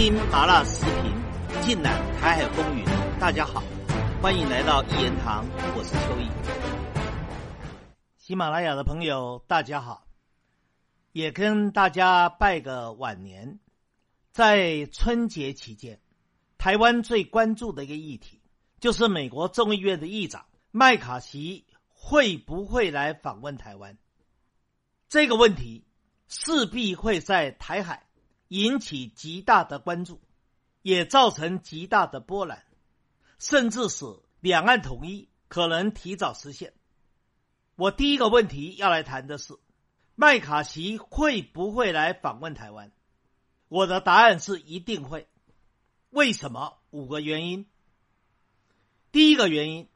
听麻辣时评，尽览台海风云。大家好，欢迎来到一言堂，我是秋意。喜马拉雅的朋友，大家好，也跟大家拜个晚年。在春节期间，台湾最关注的一个议题，就是美国众议院的议长麦卡锡会不会来访问台湾？这个问题势必会在台海引起极大的关注，也造成极大的波澜，甚至使两岸统一可能提早实现。我第一个问题要来谈的是，麦卡锡会不会来访问台湾？我的答案是一定会。为什么？五个原因。第一个原因，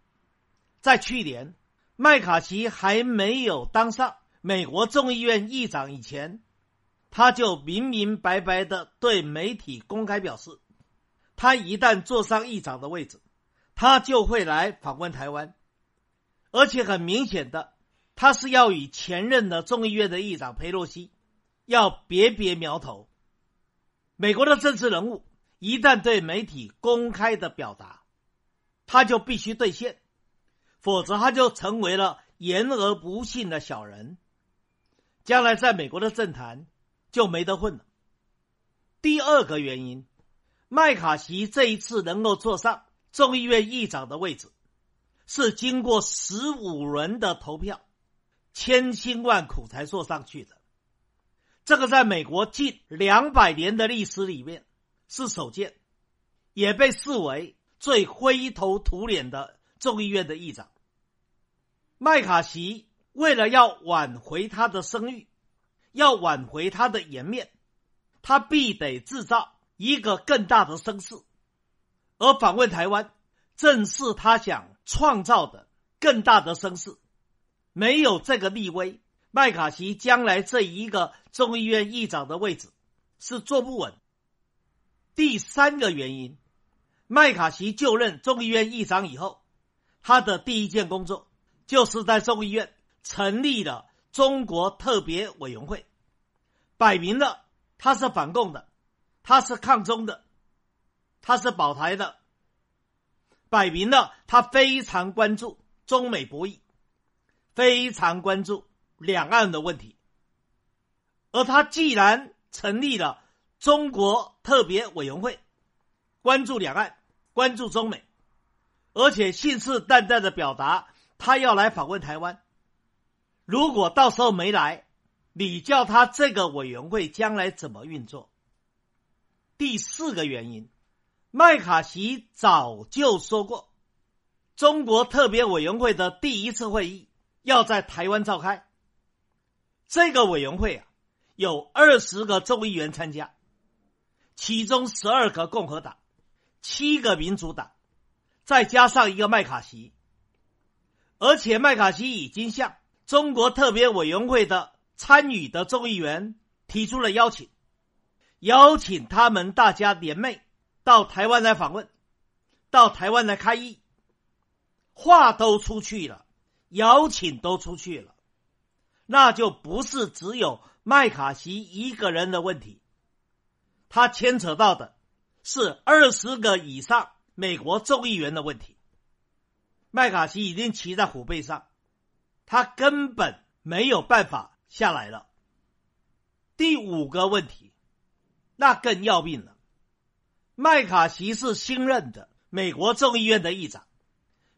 在去年麦卡锡还没有当上美国众议院议长以前，他就明明白白的对媒体公开表示，他一旦坐上议长的位置，他就会来访问台湾，而且很明显的。他是要与前任的众议院的议长佩洛西要别别苗头。美国的政治人物一旦对媒体公开的表达，他就必须兑现，否则他就成为了言而不信的小人，将来在美国的政坛就没得混了。第二个原因，麦卡锡这一次能够坐上众议院议长的位置，是经过十五轮的投票。千辛万苦才坐上去的，这个在美国近两百年的历史里面是首见，也被视为最灰头土脸的众议院的议长。麦卡锡为了要挽回他的声誉，要挽回他的颜面，他必得制造一个更大的声势，而访问台湾正是他想创造的更大的声势。没有这个立威，麦卡锡将来这一个众议院议长的位置是坐不稳。第三个原因，麦卡锡就任众议院议长以后，他的第一件工作就是在众议院成立了中国特别委员会，摆明了他是反共的，他是抗中的，他是保台的，摆明了他非常关注中美博弈。非常关注两岸的问题，而他既然成立了中国特别委员会，关注两岸，关注中美，而且信誓旦旦的表达他要来访问台湾。如果到时候没来，你叫他这个委员会将来怎么运作？第四个原因，麦卡锡早就说过，中国特别委员会的第一次会议。要在台湾召开这个委员会啊，有二十个众议员参加，其中十二个共和党，七个民主党，再加上一个麦卡锡，而且麦卡锡已经向中国特别委员会的参与的众议员提出了邀请，邀请他们大家联袂到台湾来访问，到台湾来开议，话都出去了。邀请都出去了，那就不是只有麦卡锡一个人的问题，他牵扯到的是二十个以上美国众议员的问题。麦卡锡已经骑在虎背上，他根本没有办法下来了。第五个问题，那更要命了，麦卡锡是新任的美国众议院的议长。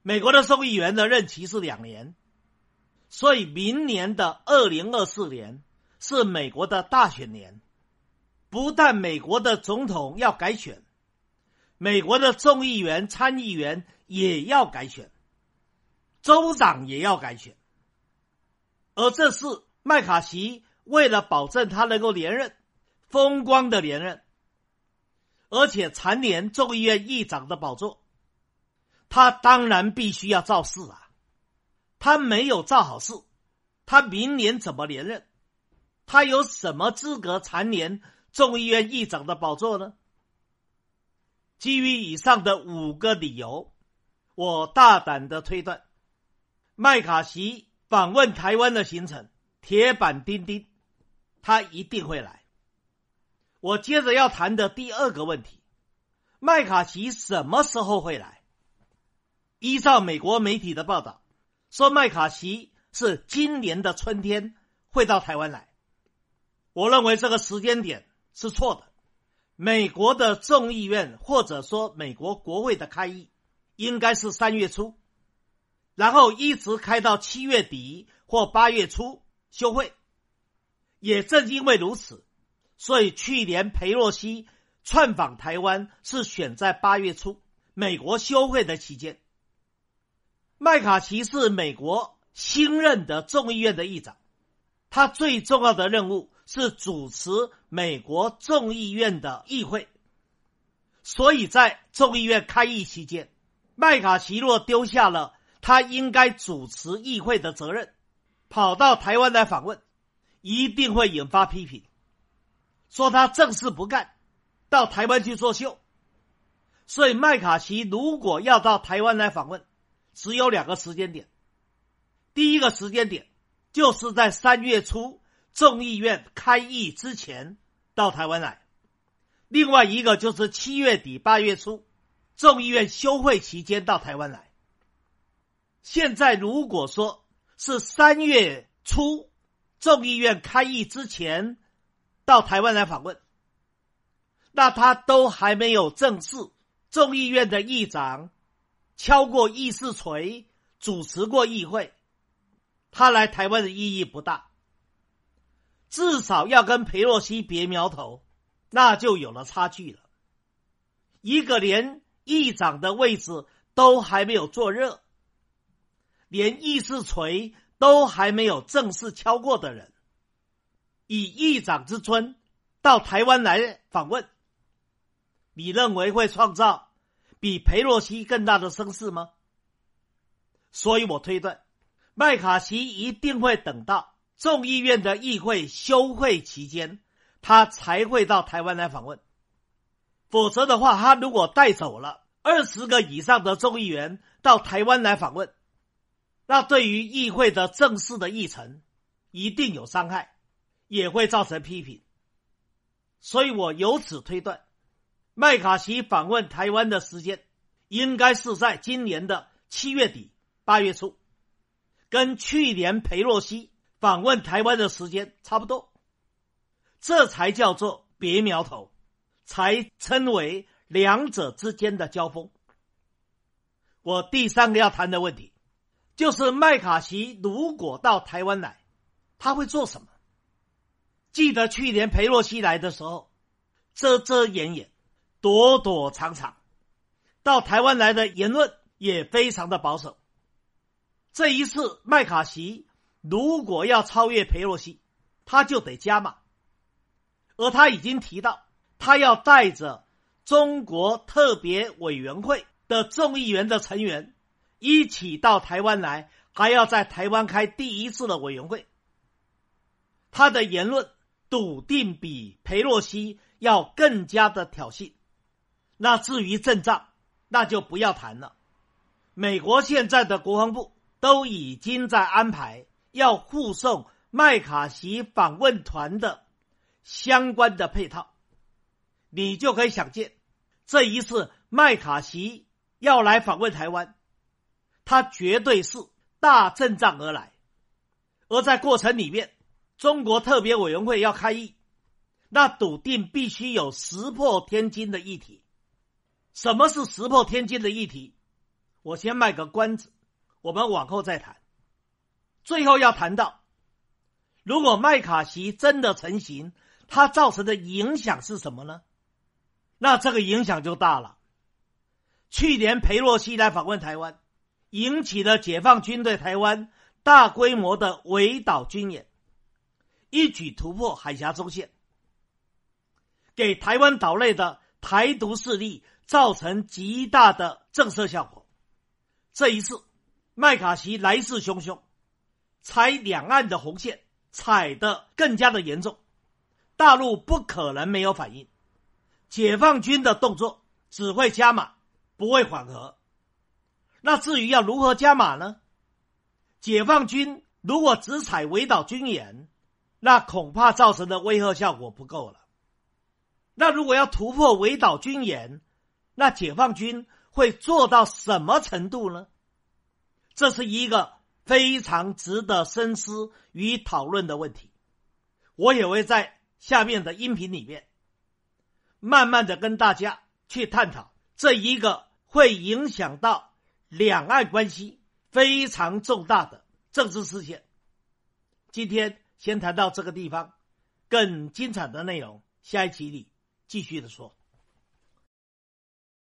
美国的众议员的任期是两年，所以明年的二零二四年是美国的大选年。不但美国的总统要改选，美国的众议员、参议员也要改选，州长也要改选。而这是麦卡锡为了保证他能够连任，风光的连任，而且蝉联众议院议长的宝座。他当然必须要造势啊！他没有造好事，他明年怎么连任？他有什么资格蝉联众议院议长的宝座呢？基于以上的五个理由，我大胆的推断，麦卡锡访问台湾的行程铁板钉钉，他一定会来。我接着要谈的第二个问题：麦卡锡什么时候会来？依照美国媒体的报道，说麦卡锡是今年的春天会到台湾来。我认为这个时间点是错的。美国的众议院或者说美国国会的开议应该是三月初，然后一直开到七月底或八月初休会。也正因为如此，所以去年佩洛西窜访台湾是选在八月初，美国休会的期间。麦卡锡是美国新任的众议院的议长，他最重要的任务。是主持美国众议院的议会，所以在众议院开议期间，麦卡锡若丢下了他应该主持议会的责任，跑到台湾来访问，一定会引发批评，说他正事不干，到台湾去作秀。所以麦卡锡如果要到台湾来访问，只有两个时间点，第一个时间点就是在三月初。众议院开议之前到台湾来，另外一个就是七月底八月初，众议院休会期间到台湾来。现在如果说是三月初，众议院开议之前到台湾来访问，那他都还没有正式众议院的议长敲过议事锤，主持过议会，他来台湾的意义不大。至少要跟裴洛西别苗头，那就有了差距了。一个连议长的位置都还没有坐热，连议事锤都还没有正式敲过的人，以议长之尊到台湾来访问，你认为会创造比裴洛西更大的声势吗？所以我推断，麦卡锡一定会等到。众议院的议会休会期间，他才会到台湾来访问。否则的话，他如果带走了二十个以上的众议员到台湾来访问，那对于议会的正式的议程一定有伤害，也会造成批评。所以我由此推断，麦卡锡访问台湾的时间应该是在今年的七月底八月初，跟去年裴洛西。访问台湾的时间差不多，这才叫做别苗头，才称为两者之间的交锋。我第三个要谈的问题，就是麦卡锡如果到台湾来，他会做什么？记得去年裴洛西来的时候，遮遮掩掩，躲躲藏藏，到台湾来的言论也非常的保守。这一次麦卡锡。如果要超越佩洛西，他就得加码。而他已经提到，他要带着中国特别委员会的众议员的成员一起到台湾来，还要在台湾开第一次的委员会。他的言论笃定比佩洛西要更加的挑衅。那至于阵仗，那就不要谈了。美国现在的国防部都已经在安排。要护送麦卡锡访问团的相关的配套，你就可以想见，这一次麦卡锡要来访问台湾，他绝对是大阵仗而来。而在过程里面，中国特别委员会要开议，那笃定必须有石破天惊的议题。什么是石破天惊的议题？我先卖个关子，我们往后再谈。最后要谈到，如果麦卡锡真的成型，它造成的影响是什么呢？那这个影响就大了。去年裴洛西来访问台湾，引起了解放军对台湾大规模的围岛军演，一举突破海峡中线，给台湾岛内的台独势力造成极大的震慑效果。这一次，麦卡锡来势汹汹。踩两岸的红线，踩得更加的严重，大陆不可能没有反应，解放军的动作只会加码，不会缓和。那至于要如何加码呢？解放军如果只踩围岛军演，那恐怕造成的威慑效果不够了。那如果要突破围岛军演，那解放军会做到什么程度呢？这是一个非常值得深思与讨论的问题。我也会在下面的音频里面，慢慢的跟大家去探讨这一个会影响到两岸关系非常重大的政治事件。今天先谈到这个地方，更精彩的内容下一集里继续的说。